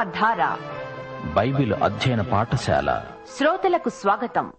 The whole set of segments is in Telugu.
ప్రేమధార ప్రేమ ధార బైబిల్ అధ్యయన పాఠశాల. శ్రోతలకు స్వాగతం.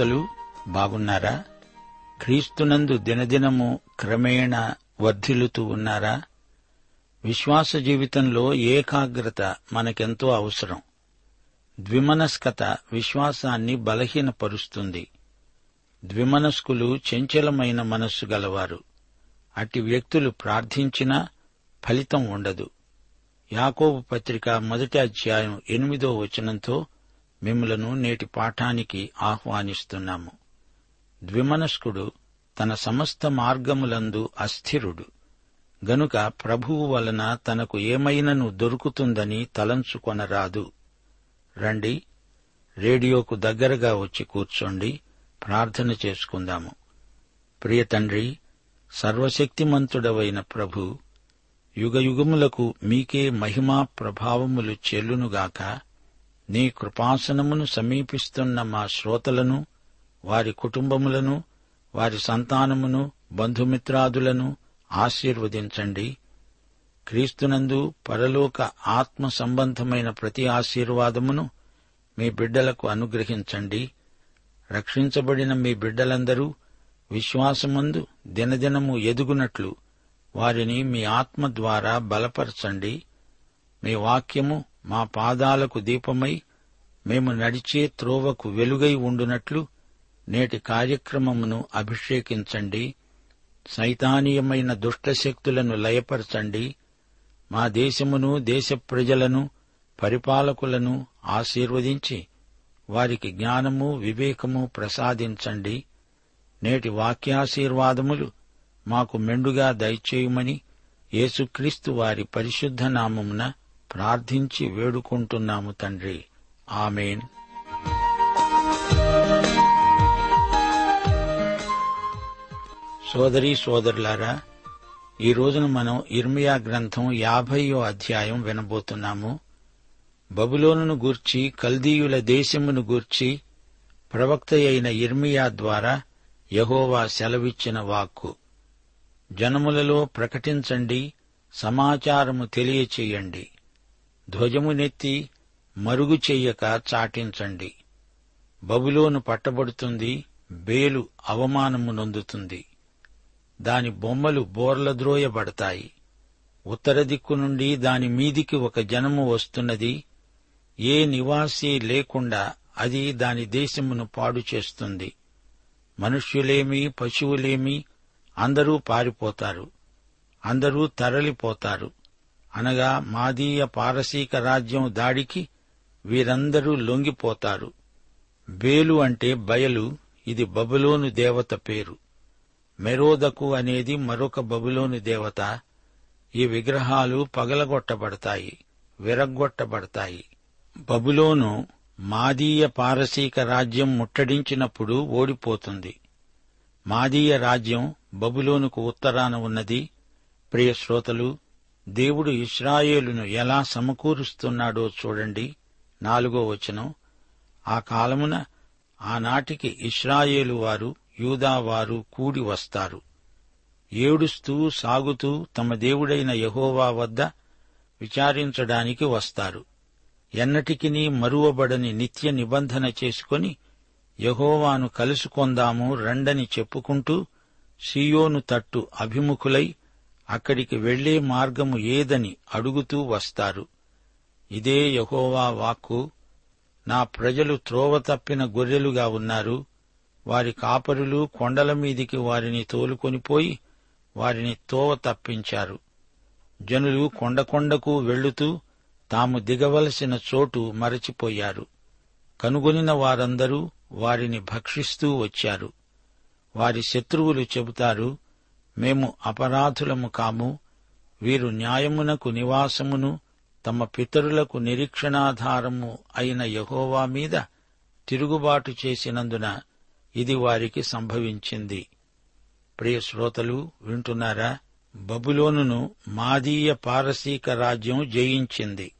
శ్రోతలు బాగున్నారా? క్రీస్తునందు దినదినము క్రమేణ వర్ధిల్లుతూ ఉన్నారా? విశ్వాస జీవితంలో ఏకాగ్రత మనకెంతో అవసరం. ద్విమనస్కత విశ్వాసాన్ని బలహీనపరుస్తుంది. ద్విమనస్కులు చంచలమైన మనస్సు గలవారు. అట్టి వ్యక్తులు ప్రార్థించినా ఫలితం ఉండదు. యాకోబు పత్రిక మొదటి అధ్యాయం ఎనిమిదో వచనంతో మిమ్మలను నేటి పాఠానికి ఆహ్వానిస్తున్నాము. ద్విమనస్కుడు తన సమస్త మార్గములందు అస్థిరుడు. గనుక ప్రభువు వలన తనకు ఏమైనను దొరుకుతుందని తలంచుకొనరాదు. రండి రేడియోకు దగ్గరగా వచ్చి కూర్చోండి ప్రార్థన చేసుకుందాము. ప్రియ తండ్రి సర్వశక్తిమంతుడవైన ప్రభు యుగయుగములకు మీకే మహిమా ప్రభావములు చెల్లునుగాక నీ కృపాసనమును సమీపిస్తున్న మా శ్రోతలను వారి కుటుంబములను వారి సంతానమును బంధుమిత్రాదులను ఆశీర్వదించండి. క్రీస్తునందు పరలోక ఆత్మ సంబంధమైన ప్రతి ఆశీర్వాదమును మీ బిడ్డలకు అనుగ్రహించండి. రక్షించబడిన మీ బిడ్డలందరూ విశ్వాసమందు దినదినము ఎదుగునట్లు వారిని మీ ఆత్మ ద్వారా బలపరచండి. మీ వాక్యము మా పాదాలకు దీపమై మేము నడిచే త్రోవకు వెలుగై ఉండునట్లు నేటి కార్యక్రమమును అభిషేకించండి. సైతానీయమైన దుష్టశక్తులను లయపరచండి. మా దేశమును దేశ ప్రజలను పరిపాలకులను ఆశీర్వదించి వారికి జ్ఞానము వివేకము ప్రసాదించండి. నేటి వాక్యాశీర్వాదములు మాకు మెండుగా దయచేయమని యేసుక్రీస్తు వారి పరిశుద్ధ నామమున ప్రార్థించి వేడుకుంటున్నాము తండ్రి. ఆమెన్. సోదరీ సోదరులారా ఈ రోజున మనం ఇర్మియా గ్రంథం యాభయో అధ్యాయం వినబోతున్నాము. బబులోనును గూర్చి కల్దీయుల దేశమును గూర్చి ప్రవక్త అయిన ఇర్మియా ద్వారా యహోవా సెలవిచ్చిన వాక్కు. జనములలో ప్రకటించండి సమాచారము తెలియచేయండి. ధ్వజమునెత్తి మరుగు చెయ్యక చాటించండి. బబులోను పట్టబడుతుంది బేలు అవమానము నొందుతుంది. దాని బొమ్మలు బోర్లద్రోయబడతాయి ఉత్తర దిక్కు నుండి దాని మీదికి ఒక జనము వస్తున్నది. ఏ నివాసి లేకుండా అది దాని దేశమును పాడు చేస్తుంది. మనుష్యులేమి పశువులేమి అందరూ పారిపోతారు. అందరూ తరలిపోతారు. అనగా మాదీయ పారసీక రాజ్యం దాడికి వీరందరూ లొంగిపోతారు. బేలు అంటే బయలు ఇది బబులోను దేవత పేరు. మెరోదకు అనేది మరొక బబులోను దేవత. ఈ విగ్రహాలు పగలగొట్టబడతాయి విరగ్గొట్టబడతాయి. బబులోను మాదీయ పారసీక రాజ్యం ముట్టడించినప్పుడు ఓడిపోతుంది. మాదీయ రాజ్యం బబులోనుకు ఉత్తరాన ఉన్నది. ప్రియశ్రోతలు దేవుడు ఇస్రాయేలును ఎలా సమకూరుస్తున్నాడో చూడండి. నాలుగో వచనం. ఆ కాలమున ఆనాటికి ఇస్రాయేలు వారు యూదావారు కూడి వస్తారు. ఏడుస్తూ సాగుతూ తమ దేవుడైన యహోవా వద్ద విచారించడానికి వస్తారు. ఎన్నటికినీ మరువబడని నిత్య నిబంధన చేసుకొని యహోవాను కలుసుకొందాము రండని చెప్పుకుంటూ సియోను తట్టు అభిముఖులై అక్కడికి వెళ్ళే మార్గము ఏదని అడుగుతూ వస్తారు. ఇదే యహోవా వాక్కు. నా ప్రజలు త్రోవ తప్పిన గొర్రెలుగా ఉన్నారు. వారి కాపరులు కొండల మీదికి వారిని తోలుకొనిపోయి వారిని తోవ తప్పించారు. జనులు కొండ కొండకు వెళ్ళుతూ తాము దిగవలసిన చోటు మరచిపోయారు. కనుగొనిన వారందరూ వారిని భక్షిస్తూ వచ్చారు. వారి శత్రువులు చెబుతారు మేము అపరాధులము కాము. వీరు న్యాయమునకు నివాసమును తమ పితరులకు నిరీక్షణాధారము అయిన యహోవా మీద తిరుగుబాటు చేసినందున ఇది వారికి సంభవించింది. ప్రియ శ్రోతలు వింటున్నారా? బబులోనును మాదీయ పారసీక రాజ్యం జయించింది.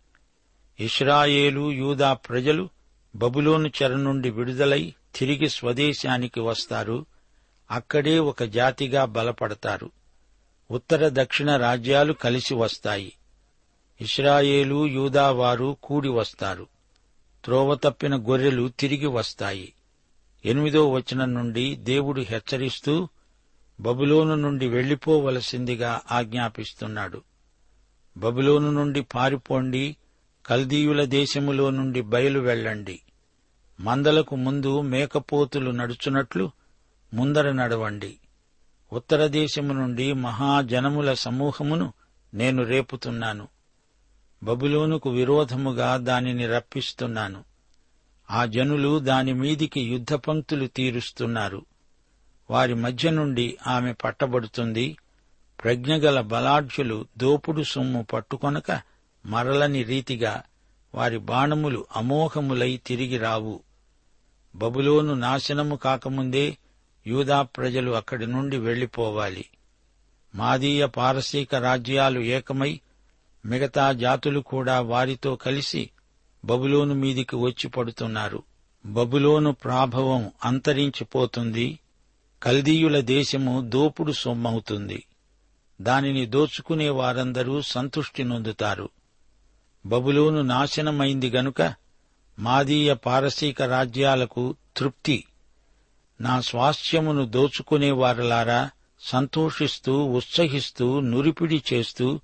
ఇస్రాయేలు యూదా ప్రజలు బబులోను చెర నుండి విడుదలై తిరిగి స్వదేశానికి వస్తారు. అక్కడే ఒక జాతిగా బలపడతారు. ఉత్తర దక్షిణ రాజ్యాలు కలిసి వస్తాయి. ఇస్రాయేలు యూదావారు కూడి వస్తారు. త్రోవ తప్పిన గొర్రెలు తిరిగి వస్తాయి. ఎనిమిదో వచనం నుండి దేవుడు హెచ్చరిస్తూ బబులోను నుండి వెళ్ళిపోవలసిందిగా ఆజ్ఞాపిస్తున్నాడు. బబులోను నుండి పారిపోండి కల్దీయుల దేశములో నుండి బయలు వెళ్ళండి. మందలకు ముందు మేకపోతులు నడుచున్నట్లు ముందర నడవండి. ఉత్తర దేశము నుండి మహాజనముల సమూహమును నేను రేపుతున్నాను. బబులోనుకు విరోధముగా దానిని రప్పిస్తున్నాను. ఆ జనులు దాని మీదికి యుద్ధ పంక్తులు తీరుస్తున్నారు. వారి మధ్య నుండి ఆమె పట్టబడుతుంది. ప్రజ్ఞగల బలాఢ్యులు దోపుడు సొమ్ము పట్టుకొనక మరలని రీతిగా వారి బాణములు అమోఘములై తిరిగి రావు. బబులోను నాశనము కాకముందే యూదా ప్రజలు అక్కడి నుండి వెళ్ళిపోవాలి మాదీయ పారసీక రాజ్యాలు ఏకమై మిగతా జాతులు కూడా వారితో కలిసి బబులోను మీదికి వచ్చి పడుతున్నారు. బబులోను ప్రాభవం అంతరించిపోతుంది. కల్దీయుల దేశము దోపుడు సొమ్మవుతుంది. దానిని దోచుకునే వారందరూ సంతుష్టి నొందుతారు. బబులోను నాశనమైంది గనుక మాదీయ పారసీక రాజ్యాలకు తృప్తి నా స్వాస్థ్యమును దోచుకునేవారలారా సంతోషిస్తూ ఉత్సహిస్తూ నురిపిడి చేస్తూ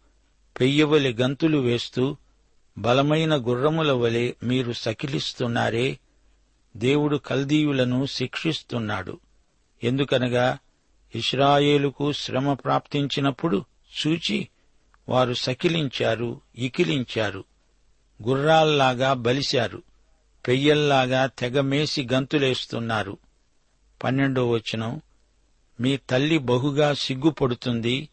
పెయ్యవలి గంతులు వేస్తూ బలమైన గుర్రముల వలె మీరు సకిలిస్తున్నారే దేవుడు కల్దీయులను శిక్షిస్తున్నాడు. ఎందుకనగా ఇస్రాయేలుకు శ్రమ ప్రాప్తించినప్పుడు చూచి వారు సకిలించారు ఇకిలించారు గుర్రాల్లాగా బలిశారు పెయ్యల్లాగా తెగమేసి గంతులేస్తున్నారు. పన్నెండో వచనం మీ తల్లి బహుగా సిగ్గుపడుతుంది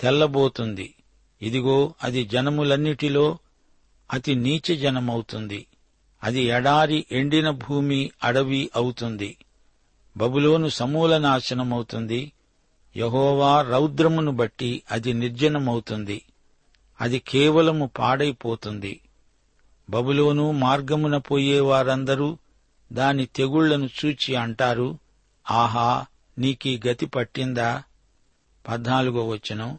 తెల్లబోతుంది. ఇదిగో అది జనములన్నిటిలో అతి నీచ జనమవుతుంది. అది ఎడారి ఎండిన భూమి అడవి అవుతుంది. బబులోను సమూల నాశనమవుతుంది యహోవా రౌద్రమును బట్టి అది నిర్జనమవుతుంది. అది కేవలము పాడైపోతుంది. బబులోను మార్గమున పోయేవారందరూ దాని తెగుళ్ళను చూచి అంటారు ఆహా నీకీ గతి పట్టిందా? పద్నాలుగో వచనం.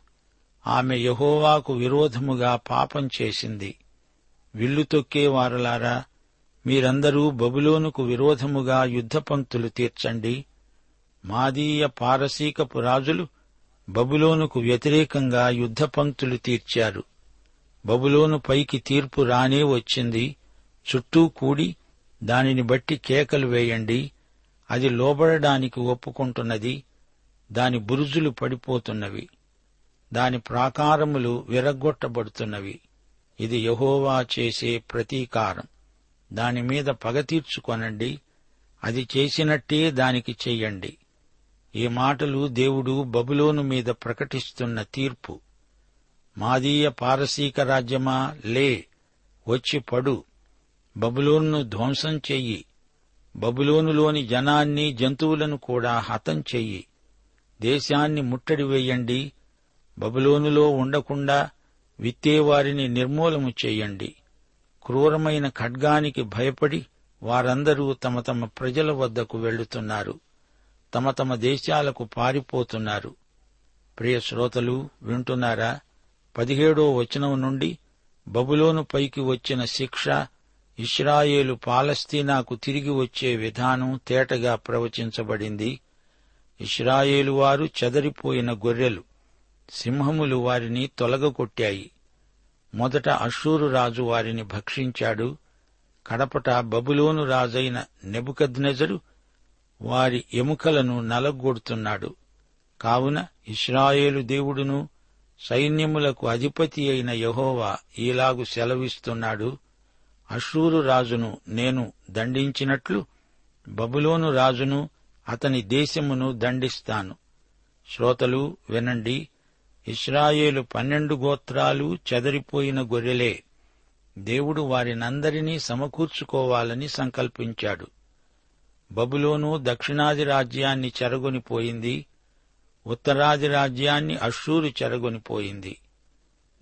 ఆమె యహోవాకు విరోధముగా పాపం చేసింది. విల్లు తొక్కేవారులారా మీరందరూ బబులోనుకు విరోధముగా యుద్ధపంక్తులు తీర్చండి. మాదీయ పారసీకపు రాజులు బబులోనుకు వ్యతిరేకంగా యుద్ధపంక్తులు తీర్చారు. బబులోను పైకి తీర్పు రానే వచ్చింది. చుట్టూ కూడి దానిని బట్టి కేకలు వేయండి. అది లోబడడానికి ఒప్పుకుంటున్నది దాని బురుజులు పడిపోతున్నవి దాని ప్రాకారములు విరగ్గొట్టబడుతున్నవి. ఇది యహోవా చేసే ప్రతీకారం. దానిమీద పగ తీర్చుకొనండి అది చేసినట్టే దానికి చెయ్యండి. ఈ మాటలు దేవుడు బబులోను మీద ప్రకటిస్తున్న తీర్పు. మాదీయ పారసీక రాజ్యమా? లే వచ్చి పడు. బబులోను ధ్వంసం చెయ్యి. బబులోనులోని జనాన్ని జంతువులను కూడా హతం చెయ్యి. దేశాన్ని ముట్టడి వేయండి. బబులోనులో ఉండకుండా విత్తేవారిని నిర్మూలము చెయ్యండి క్రూరమైన ఖడ్గానికి భయపడి వారందరూ తమ తమ ప్రజల వద్దకు వెళ్ళుతున్నారు తమ తమ దేశాలకు పారిపోతున్నారు. ప్రియ శ్రోతలు వింటున్నారా? పదిహేడో వచనం నుండి బబులోను పైకి వచ్చిన శిక్ష ఇస్రాయేలు పాలస్తీనాకు తిరిగి వచ్చే విధానం తేటగా ప్రవచించబడింది. ఇస్రాయేలు వారు చెదరిపోయిన గొర్రెలు సింహములు వారిని తొలగకొట్టాయి. మొదట అషూరు రాజు వారిని భక్షించాడు. కడపట బబులోను రాజైన నెబుకద్నెజరు వారి ఎముకలను నలగొడుతున్నాడు. కావున ఇస్రాయేలు దేవుడును సైన్యములకు అధిపతి అయిన యహోవా ఈలాగు సెలవిస్తున్నాడు. అషూరు రాజును నేను దండించినట్లు బబులోను రాజును అతని దేశమును దండిస్తాను. శ్రోతలు వినండి ఇస్రాయేలు పన్నెండు గోత్రాలు చెదరిపోయిన గొర్రెలే. దేవుడు వారినందరినీ సమకూర్చుకోవాలని సంకల్పించాడు. బబులోను దక్షిణాది రాజ్యాన్ని చెరగొనిపోయింది ఉత్తరాది రాజ్యాన్ని అషూరు చెరగొనిపోయింది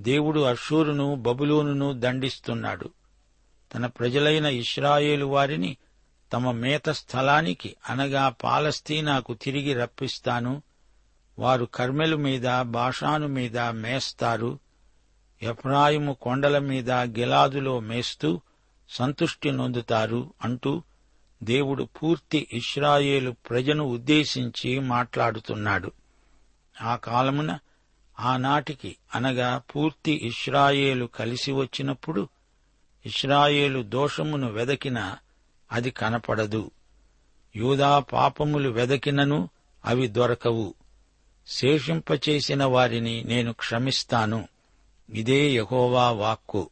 దేవుడు అషూరును బబులోనును దండిస్తున్నాడు. తన ప్రజలైన ఇస్రాయేలు వారిని తమ మేత స్థలానికి అనగా పాలస్తీనాకు తిరిగి రప్పిస్తాను. వారు కర్మెలు మీద బాషాను మీద మేస్తారు. ఎఫ్రాయిము కొండల మీద గిలాదులో మేస్తూ సంతుష్టి నొందుతారు అంటూ దేవుడు పూర్తి ఇస్రాయేలు ప్రజను ఉద్దేశించి మాట్లాడుతున్నాడు. ఆ కాలమున ఆనాటికి అనగా పూర్తి ఇస్రాయేలు కలిసి వచ్చినప్పుడు ఇస్రాయేలు దోషమును వెదకిన అది కనపడదు. యూదా పాపములు వెదకినను అవి దొరకవు. శేషింపచేసిన వారిని నేను క్షమిస్తాను. ఇదే యహోవా వాక్కు.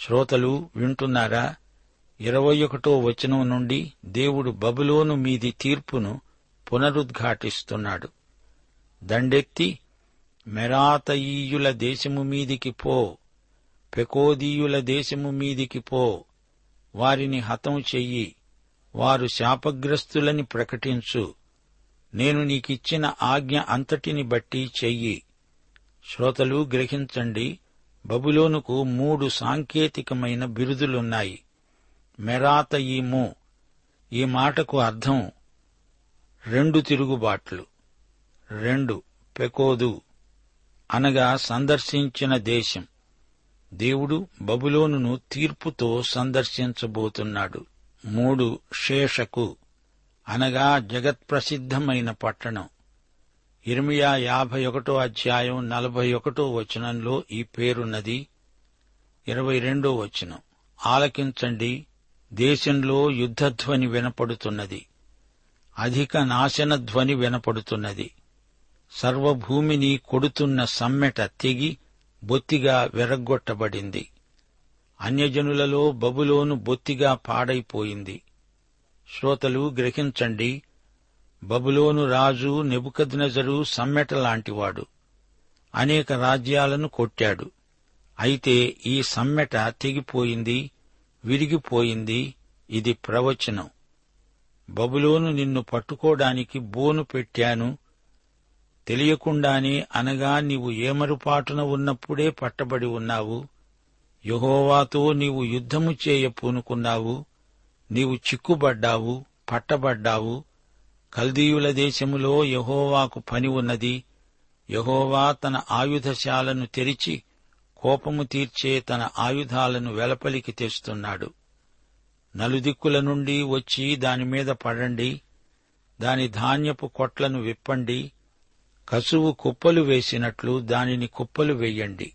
శ్రోతలు వింటున్నారా? ఇరవై ఒకటో వచనం నుండి దేవుడు బబులోను మీది తీర్పును పునరుద్ఘాటిస్తున్నాడు. దండెత్తి మెరాతయీయుల దేశము మీదికి పో. పెకోదీయుల దేశము మీదికి పో. వారిని హతం చెయ్యి. వారు శాపగ్రస్తులని ప్రకటించు. నేను నీకిచ్చిన ఆజ్ఞ అంతటిని బట్టి చెయ్యి. శ్రోతలు గ్రహించండి బబులోనుకు మూడు సాంకేతికమైన బిరుదులున్నాయి. మెరాతయీము ఈ మాటకు అర్థం రెండు తిరుగుబాట్లు. రెండు పెకోదు అనగా సందర్శించిన దేశం. దేవుడు బబులోనును తీర్పుతో సందర్శించబోతున్నాడు. మూడు శేషకు. అనగా జగత్ప్రసిద్ధమైన పట్టణం. ఇర్మియా యాభై ఒకటో అధ్యాయం నలభై ఒకటో వచనంలో ఈ పేరున్నది. ఇరవై రెండో వచనం. ఆలకించండి దేశంలో యుద్ధధ్వని వినపడుతున్నది. అధిక నాశన ధ్వని వినపడుతున్నది. సర్వభూమిని కొడుతున్న సమ్మెట తెగి బొత్తిగా విరగ్గొట్టబడింది. అన్యజనులలో బబులోను బొత్తిగా పాడైపోయింది. శ్రోతలు గ్రహించండి బబులోను రాజు నెబుకద్నెజరు సమ్మెటలాంటివాడు అనేక రాజ్యాలను కొట్టాడు. అయితే ఈ సమ్మెట తెగిపోయింది విరిగిపోయింది. ఇది ప్రవచనం. బబులోను నిన్ను పట్టుకోడానికి బోను పెట్టాను తెలియకుండానే అనగా నీవు ఏమరుపాటున ఉన్నప్పుడే పట్టబడి ఉన్నావు. యహోవాతో నీవు యుద్ధము చేయ పూనుకున్నావు. నీవు చిక్కుబడ్డావు పట్టబడ్డావు. కల్దీయుల దేశములో యహోవాకు పని ఉన్నది. యహోవా తన ఆయుధశాలను తెరిచి కోపము తీర్చే తన ఆయుధాలను వెలపలికి తెస్తున్నాడు. నలుదిక్కుల నుండి వచ్చి దానిమీద పడండి. దాని ధాన్యపు కొట్లను విప్పండి. కసువు కుప్పలు వేసినట్లు దానిని కుప్పలు వెయ్యండి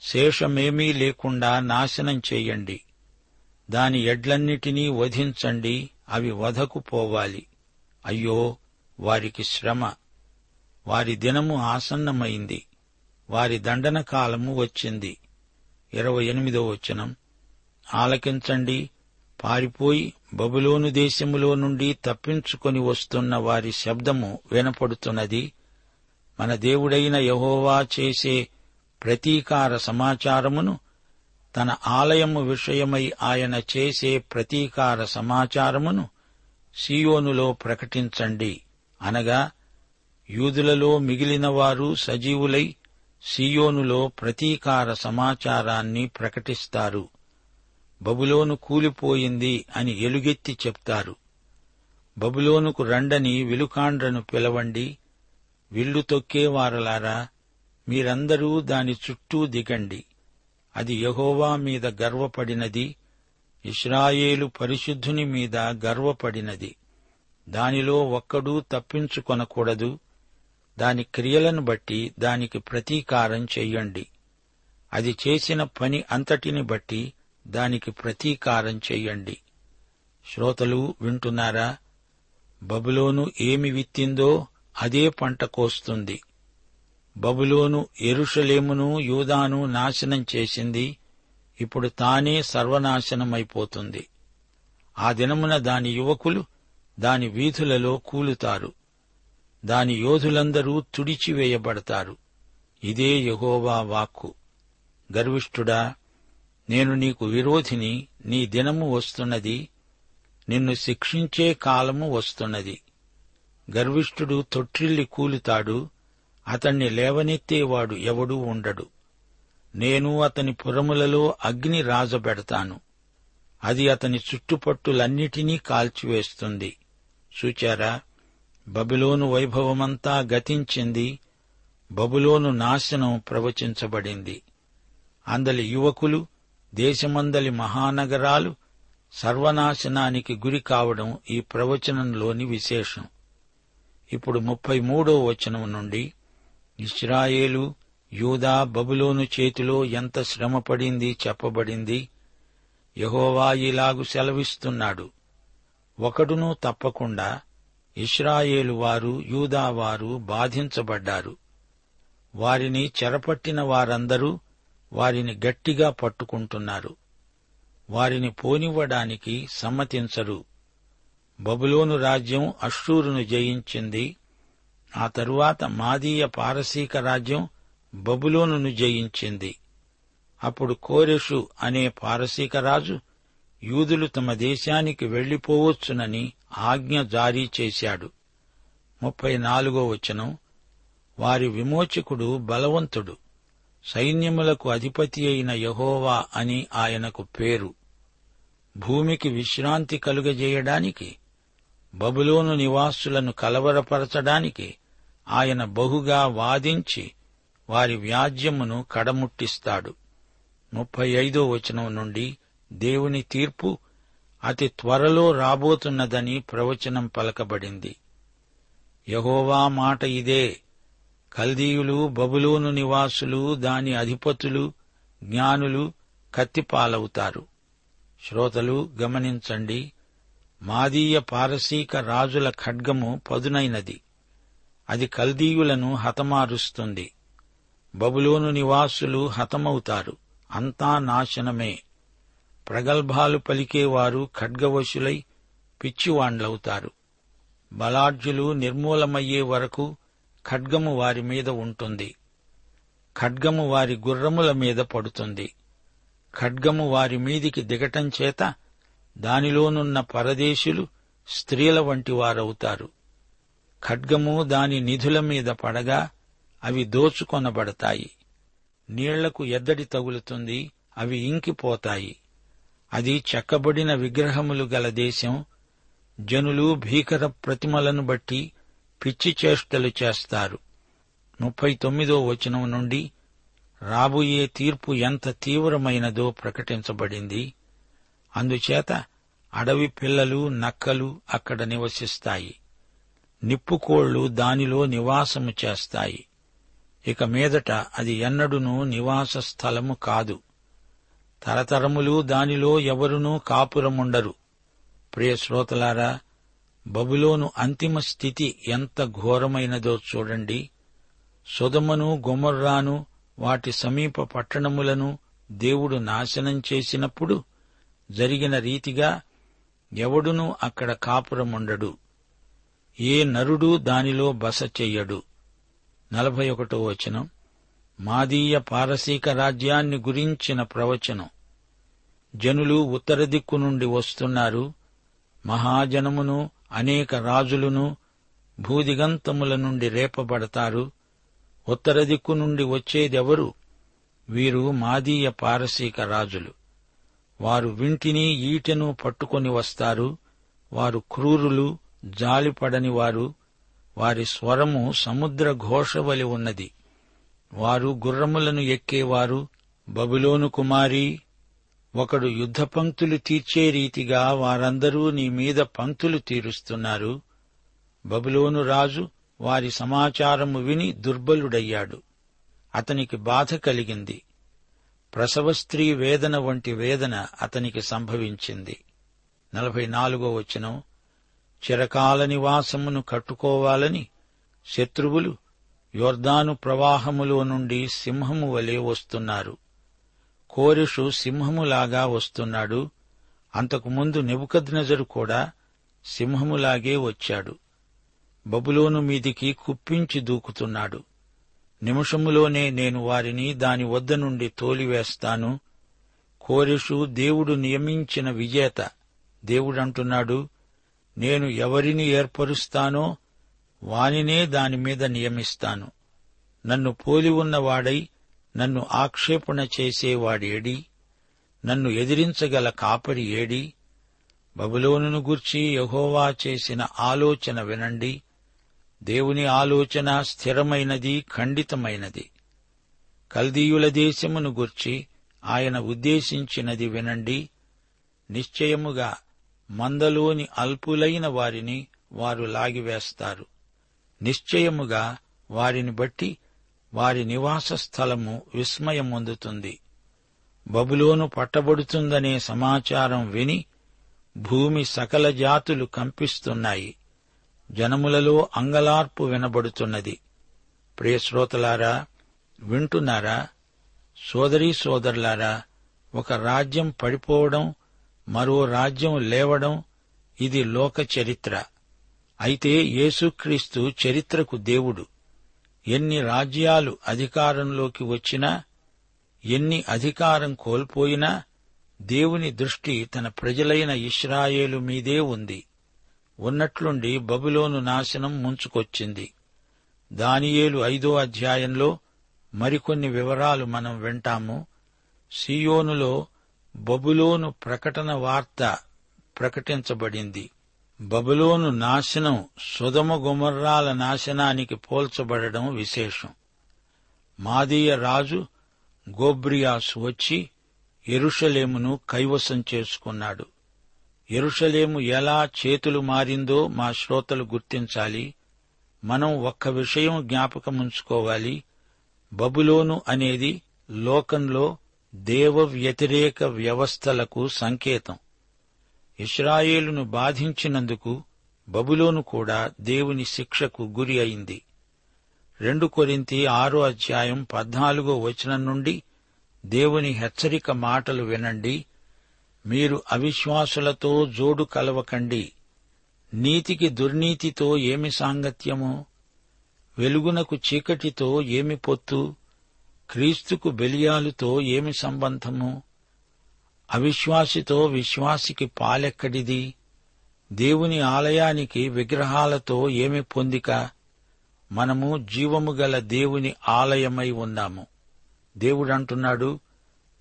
శేషమేమీ లేకుండా నాశనం చేయండి. దాని ఎడ్లన్నిటినీ వధించండి అవి వధకు పోవాలి అయ్యో వారికి శ్రమ. వారి దినము ఆసన్నమైంది. వారి దండన కాలము వచ్చింది. ఇరవై ఎనిమిదో వచనం. ఆలకించండి. పారిపోయి బబులోను దేశములో నుండి తప్పించుకొని వస్తున్న వారి శబ్దము వినపడుతున్నది. మన దేవుడైన యహోవా చేసే ప్రతీకార సమాచారమును తన ఆలయము విషయమై ఆయన చేసే ప్రతీకార సమాచారమును సియోనులో ప్రకటించండి. అనగా యూదులలో మిగిలిన వారు సజీవులై సియోనులో ప్రతీకార సమాచారాన్ని ప్రకటిస్తారు. బబులోను కూలిపోయింది అని ఎలుగెత్తి చెప్తారు. బబులోనుకు రండని విలుకాండ్రను పిలవండి. విల్లు తొక్కేవారలారా మీరందరూ దాని చుట్టూ దిగండి. అది యహోవా మీద గర్వపడినది ఇస్రాయేలు పరిశుద్ధుని మీద గర్వపడినది. దానిలో ఒక్కడూ తప్పించుకొనకూడదు. దాని క్రియలను బట్టి దానికి ప్రతీకారం చెయ్యండి అది చేసిన పని అంతటిని బట్టి దానికి ప్రతీకారం చెయ్యండి శ్రోతలు వింటున్నారా? బబులోను ఏమి విత్తిందో అదే పంట కోస్తుంది. బబులోను ఎరుషలేమును యూదాను నాశనం చేసింది. ఇప్పుడు తానే సర్వనాశనమైపోతుంది. ఆ దినమున దాని యువకులు దాని వీధులలో కూలుతారు. దాని యోధులందరూ తుడిచివేయబడతారు. ఇదే యహోవా వాక్కు. గర్విష్ఠుడా నేను నీకు విరోధిని నీ దినము వస్తున్నది నిన్ను శిక్షించే కాలము వస్తున్నది. గర్విష్ఠుడు తొట్టిల్లి కూలుతాడు అతణ్ణి లేవనెత్తేవాడు ఎవడూ ఉండడు. నేను అతని పురములలో అగ్ని రాజబెడతాను. అది అతని చుట్టుపట్టులన్నిటినీ కాల్చివేస్తుంది. చూచారా? బబులోను వైభవమంతా గతించింది. బబులోను నాశనం ప్రవచించబడింది. అందలి యువకులు దేశమందలి మహానగరాలు సర్వనాశనానికి గురి కావడం ఈ ప్రవచనంలోని విశేషం. ఇప్పుడు ముప్పై మూడో వచనం నుండి ఇస్రాయేలు యూదా బబులోను చేతిలో ఎంత శ్రమపడింది చెప్పబడింది. యహోవా ఇలాగు సెలవిస్తున్నాడు. ఒకడునూ తప్పకుండా ఇస్రాయేలు వారు యూదావారు బాధించబడ్డారు. వారిని చెరపట్టిన వారందరూ వారిని గట్టిగా పట్టుకుంటున్నారు. వారిని పోనివ్వడానికి సమ్మతించరు. బబులోను రాజ్యం అషూరును జయించింది. ఆ తరువాత మాదీయ పారసీక రాజ్యం బబులోనును జయించింది. అప్పుడు కోరెషు అనే పారసీక రాజు యూదులు తమ దేశానికి వెళ్ళిపోవచ్చునని ఆజ్ఞ జారీ చేశాడు. ముప్పై నాలుగో వచనం. వారి విమోచకుడు బలవంతుడు. సైన్యములకు అధిపతి అయిన యహోవా అని ఆయనకు పేరు. భూమికి విశ్రాంతి కలుగజేయడానికి బబులోను నివాసులను కలవరపరచడానికి ఆయన బహుగా వాదించి వారి వ్యాజ్యమును కడముట్టిస్తాడు. ముప్పై ఐదో వచనం నుండి దేవుని తీర్పు అతి త్వరలో రాబోతున్నదని ప్రవచనం పలకబడింది. యహోవా మాట ఇదే. కల్దీయులు బబులోను నివాసులు దాని అధిపతులు జ్ఞానులు కత్తిపాలవుతారు. శ్రోతలు గమనించండి. మాదీయ పారసీక రాజుల ఖడ్గము పదునైనది. అది కల్దీయులను హతమారుస్తుంది. బబులోను నివాసులు హతమవుతారు. అంతా నాశనమే. ప్రగల్భాలు పలికేవారు ఖడ్గవశులై పిచ్చివాండ్లవుతారు. బలాడ్జులు నిర్మూలమయ్యే వరకు ఖడ్గము వారి మీద ఉంటుంది. ఖడ్గము వారి గుర్రముల మీద పడుతుంది. ఖడ్గము వారి మీదికి దిగటం చేత దానిలోనున్న పరదేశులు స్త్రీల వంటి వారవుతారు. ఖడ్గము దాని నిధుల మీద పడగా అవి దోచుకొనబడతాయి. నీళ్ళకు ఎద్దడి తగులుతుంది అవి ఇంకిపోతాయి. అది చెక్కబడిన విగ్రహములు గల దేశం. జనులు భీకర ప్రతిమలను బట్టి పిచ్చి చేష్టలు చేస్తారు. ముప్పై తొమ్మిదో వచనం నుండి రాబోయే తీర్పు ఎంత తీవ్రమైనదో ప్రకటించబడింది. అందుచేత అడవి పిల్లలు నక్కలు అక్కడ నివసిస్తాయి. నిప్పుకోళ్ళు దానిలో నివాసము చేస్తాయి. ఇక మీదట అది ఎన్నడునూ నివాస స్థలము కాదు. తరతరములు దానిలో ఎవరునూ కాపురముండరు. ప్రియ శ్రోతలారా బబులోను అంతిమ స్థితి ఎంత ఘోరమైనదో చూడండి. సుధమను గుమర్రాను వాటి సమీప పట్టణములను దేవుడు నాశనం చేసినప్పుడు జరిగిన రీతిగా ఎవడునూ అక్కడ కాపురముండడు. ఏ నరుడు దానిలో బస చెయ్యడు. నలభై ఒకటో వచనం. మాదీయ పారసీక రాజ్యాన్ని గురించిన ప్రవచనం. జనులు ఉత్తర దిక్కు నుండి వస్తున్నారు. మహాజనమును అనేక రాజులను భూదిగంతముల నుండి రేపబడతారు. ఉత్తర దిక్కు నుండి వచ్చేదెవరు? వీరు మాదీయ పారసీక రాజులు. వారు వింటిని ఈటెను పట్టుకొని వస్తారు. వారు క్రూరులు జాలిపడని వారు. వారి స్వరము సముద్ర ఘోషవలి ఉన్నది. వారు గుర్రములను ఎక్కేవారు. బబులోను కుమారి ఒకడు యుద్ధ పంక్తులు తీర్చే రీతిగా వారందరూ నీ మీద పంక్తులు తీరుస్తున్నారు. బబులోను రాజు వారి సమాచారము విని దుర్బలుడయ్యాడు. అతనికి బాధ కలిగింది. ప్రసవ స్త్రీ వేదన వంటి వేదన అతనికి సంభవించింది. నలభై నాలుగో వచనం చిరకాల నివాసమును కట్టుకోవాలని శత్రువులు యోర్దాను ప్రవాహములో నుండి సింహము వలె వస్తున్నారు. కోరుషు సింహములాగా వస్తున్నాడు. అంతకుముందు నెబుకద్నజరు కూడా సింహములాగే వచ్చాడు. బబులోను మీదికి కుప్పించి దూకుతున్నాడు. నిమిషములోనే నేను వారిని దాని వద్ద నుండి తోలివేస్తాను. కోరెషు దేవుడు నియమించిన విజేత. దేవుడంటున్నాడు నేను ఎవరిని ఏర్పరుస్తానో వానినే దానిమీద నియమిస్తాను. నన్ను పోలి ఉన్నవాడై నన్ను ఆక్షేపణ చేసేవాడేడి నన్ను ఎదిరించగల కాపరి ఏడి? బబులోనును గూర్చి యహోవా చేసిన ఆలోచన వినండి. దేవుని ఆలోచన స్థిరమైనది ఖండితమైనది. కల్దీయుల దేశమును గుర్చి ఆయన ఉద్దేశించినది వినండి. నిశ్చయముగా మందలోని అల్పులైన వారిని వారు లాగివేస్తారు. నిశ్చయముగా వారిని బట్టి వారి నివాస స్థలము విస్మయమొందుతుంది. బబులోను పట్టబడుతుందనే సమాచారం విని భూమి సకల జాతులు కంపిస్తున్నాయి. జనములలో అంగలార్పు వినబడుతున్నది. ప్రియశ్రోతలారా వింటున్నారా? సోదరీ సోదరులారా ఒక రాజ్యం పడిపోవడం మరో రాజ్యం లేవడం ఇది లోక చరిత్ర. అయితే యేసుక్రీస్తు చరిత్రకు దేవుడు. ఎన్ని రాజ్యాలు అధికారంలోకి వచ్చినా ఎన్ని అధికారం కోల్పోయినా దేవుని దృష్టి తన ప్రజలైన ఇస్రాయేలు మీదే ఉంది. ఉన్నట్లుండి బబులోను నాశనం ముంచుకొచ్చింది. దానియేలు ఐదో అధ్యాయంలో మరికొన్ని వివరాలు మనం వింటాము. సియోనులో బబులోను ప్రకటన వార్త ప్రకటించబడింది. బబులోను నాశనం సుధమ గుమర్రాల నాశనానికి పోల్చబడడం విశేషం. మాదీయ రాజు గోబ్రియాస్ వచ్చి ఎరుషలేమును కైవసం చేసుకున్నాడు. ఎరుషలేము ఎలా చేతులు మారిందో మా శ్రోతలు గుర్తించాలి. మనం ఒక్క విషయం జ్ఞాపకముంచుకోవాలి. బబులోను అనేది లోకంలో దేవ వ్యతిరేక వ్యవస్థలకు సంకేతం. ఇస్రాయేలును బాధించినందుకు బబులోను కూడా దేవుని శిక్షకు గురి అయింది. రెండు కొరింతి ఆరో అధ్యాయం పద్నాలుగో వచనం నుండి దేవుని హెచ్చరిక మాటలు వినండి. మీరు అవిశ్వాసులతో జోడు కలవకండి. నీతికి దుర్నీతితో ఏమి సాంగత్యము? వెలుగునకు చీకటితో ఏమి పొత్తు? క్రీస్తుకు బెలియాలుతో ఏమి సంబంధము? అవిశ్వాసితో విశ్వాసికి పాలెక్కడిది? దేవుని ఆలయానికి విగ్రహాలతో ఏమి పొందిక? మనము జీవము గల దేవుని ఆలయమై ఉన్నాము. దేవుడంటున్నాడు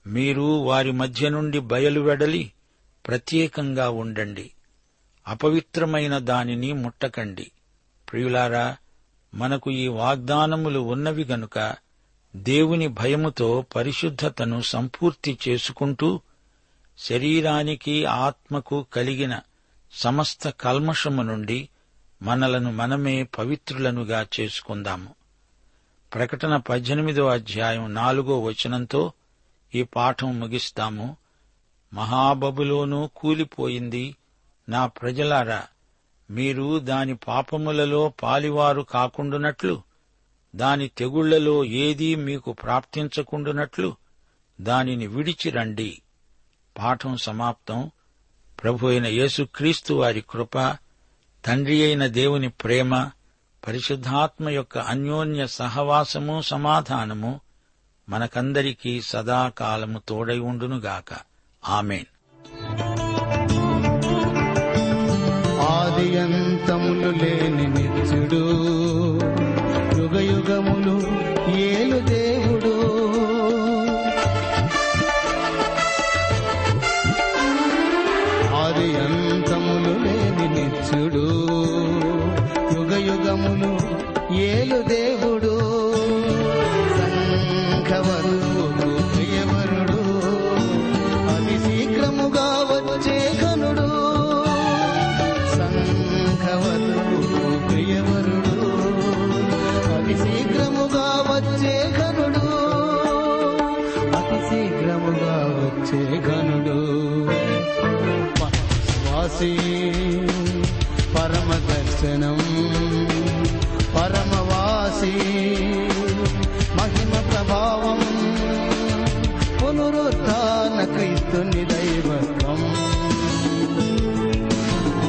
మీరు వారి మధ్య నుండి బయలువెడలి ప్రత్యేకంగా ఉండండి. అపవిత్రమైన దానిని ముట్టకండి. ప్రియులారా మనకు ఈ వాగ్దానములు ఉన్నవి గనుక దేవుని భయముతో పరిశుద్ధతను సంపూర్తి చేసుకుంటూ శరీరానికి ఆత్మకు కలిగిన సమస్త కల్మషము నుండి మనలను మనమే పవిత్రులనుగా చేసుకుందాము. ప్రకటన పద్దెనిమిదో అధ్యాయం నాలుగో వచనంతో ఈ పాఠం ముగిస్తాము. మహాబబులోనూ కూలిపోయింది నా ప్రజలారా. మీరు దాని పాపములలో పాలివారు కాకుండునట్లు దాని తెగుళ్ళలో ఏదీ మీకు ప్రాప్తించకుండునట్లు దానిని విడిచి రండి. పాఠం సమాప్తం. ప్రభు అయిన యేసుక్రీస్తు వారి కృప తండ్రి అయిన దేవుని ప్రేమ పరిశుద్ధాత్మ యొక్క అన్యోన్య సహవాసము సమాధానము మనకందరికీ సదాకాలము తోడై ఉండునుగాక. ఆమెన్. ఆది అంతములు లేని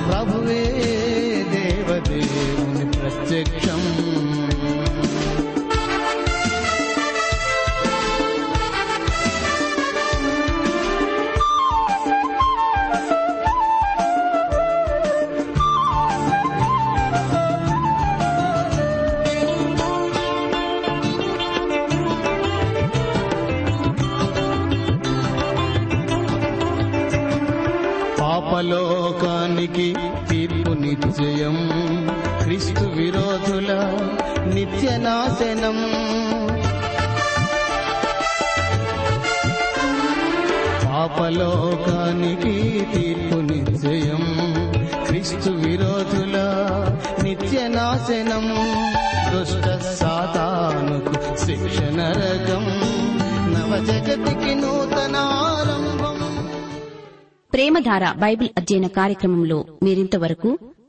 प्रभुवे देवते प्रत्यक्षम्। తీర్పు క్రీస్తు విరోధుల నిత్య నాశనం పాపలోకానికి తీర్పు నిశ్చయం క్రీస్తు విరోధుల నిత్య నాశనం దుష్ట సాతానుకు శిక్ష నరకం నవ జగతికి నూతనారంభం. ప్రేమధార బైబిల్ అధ్యయన కార్యక్రమంలో మీరింతవరకు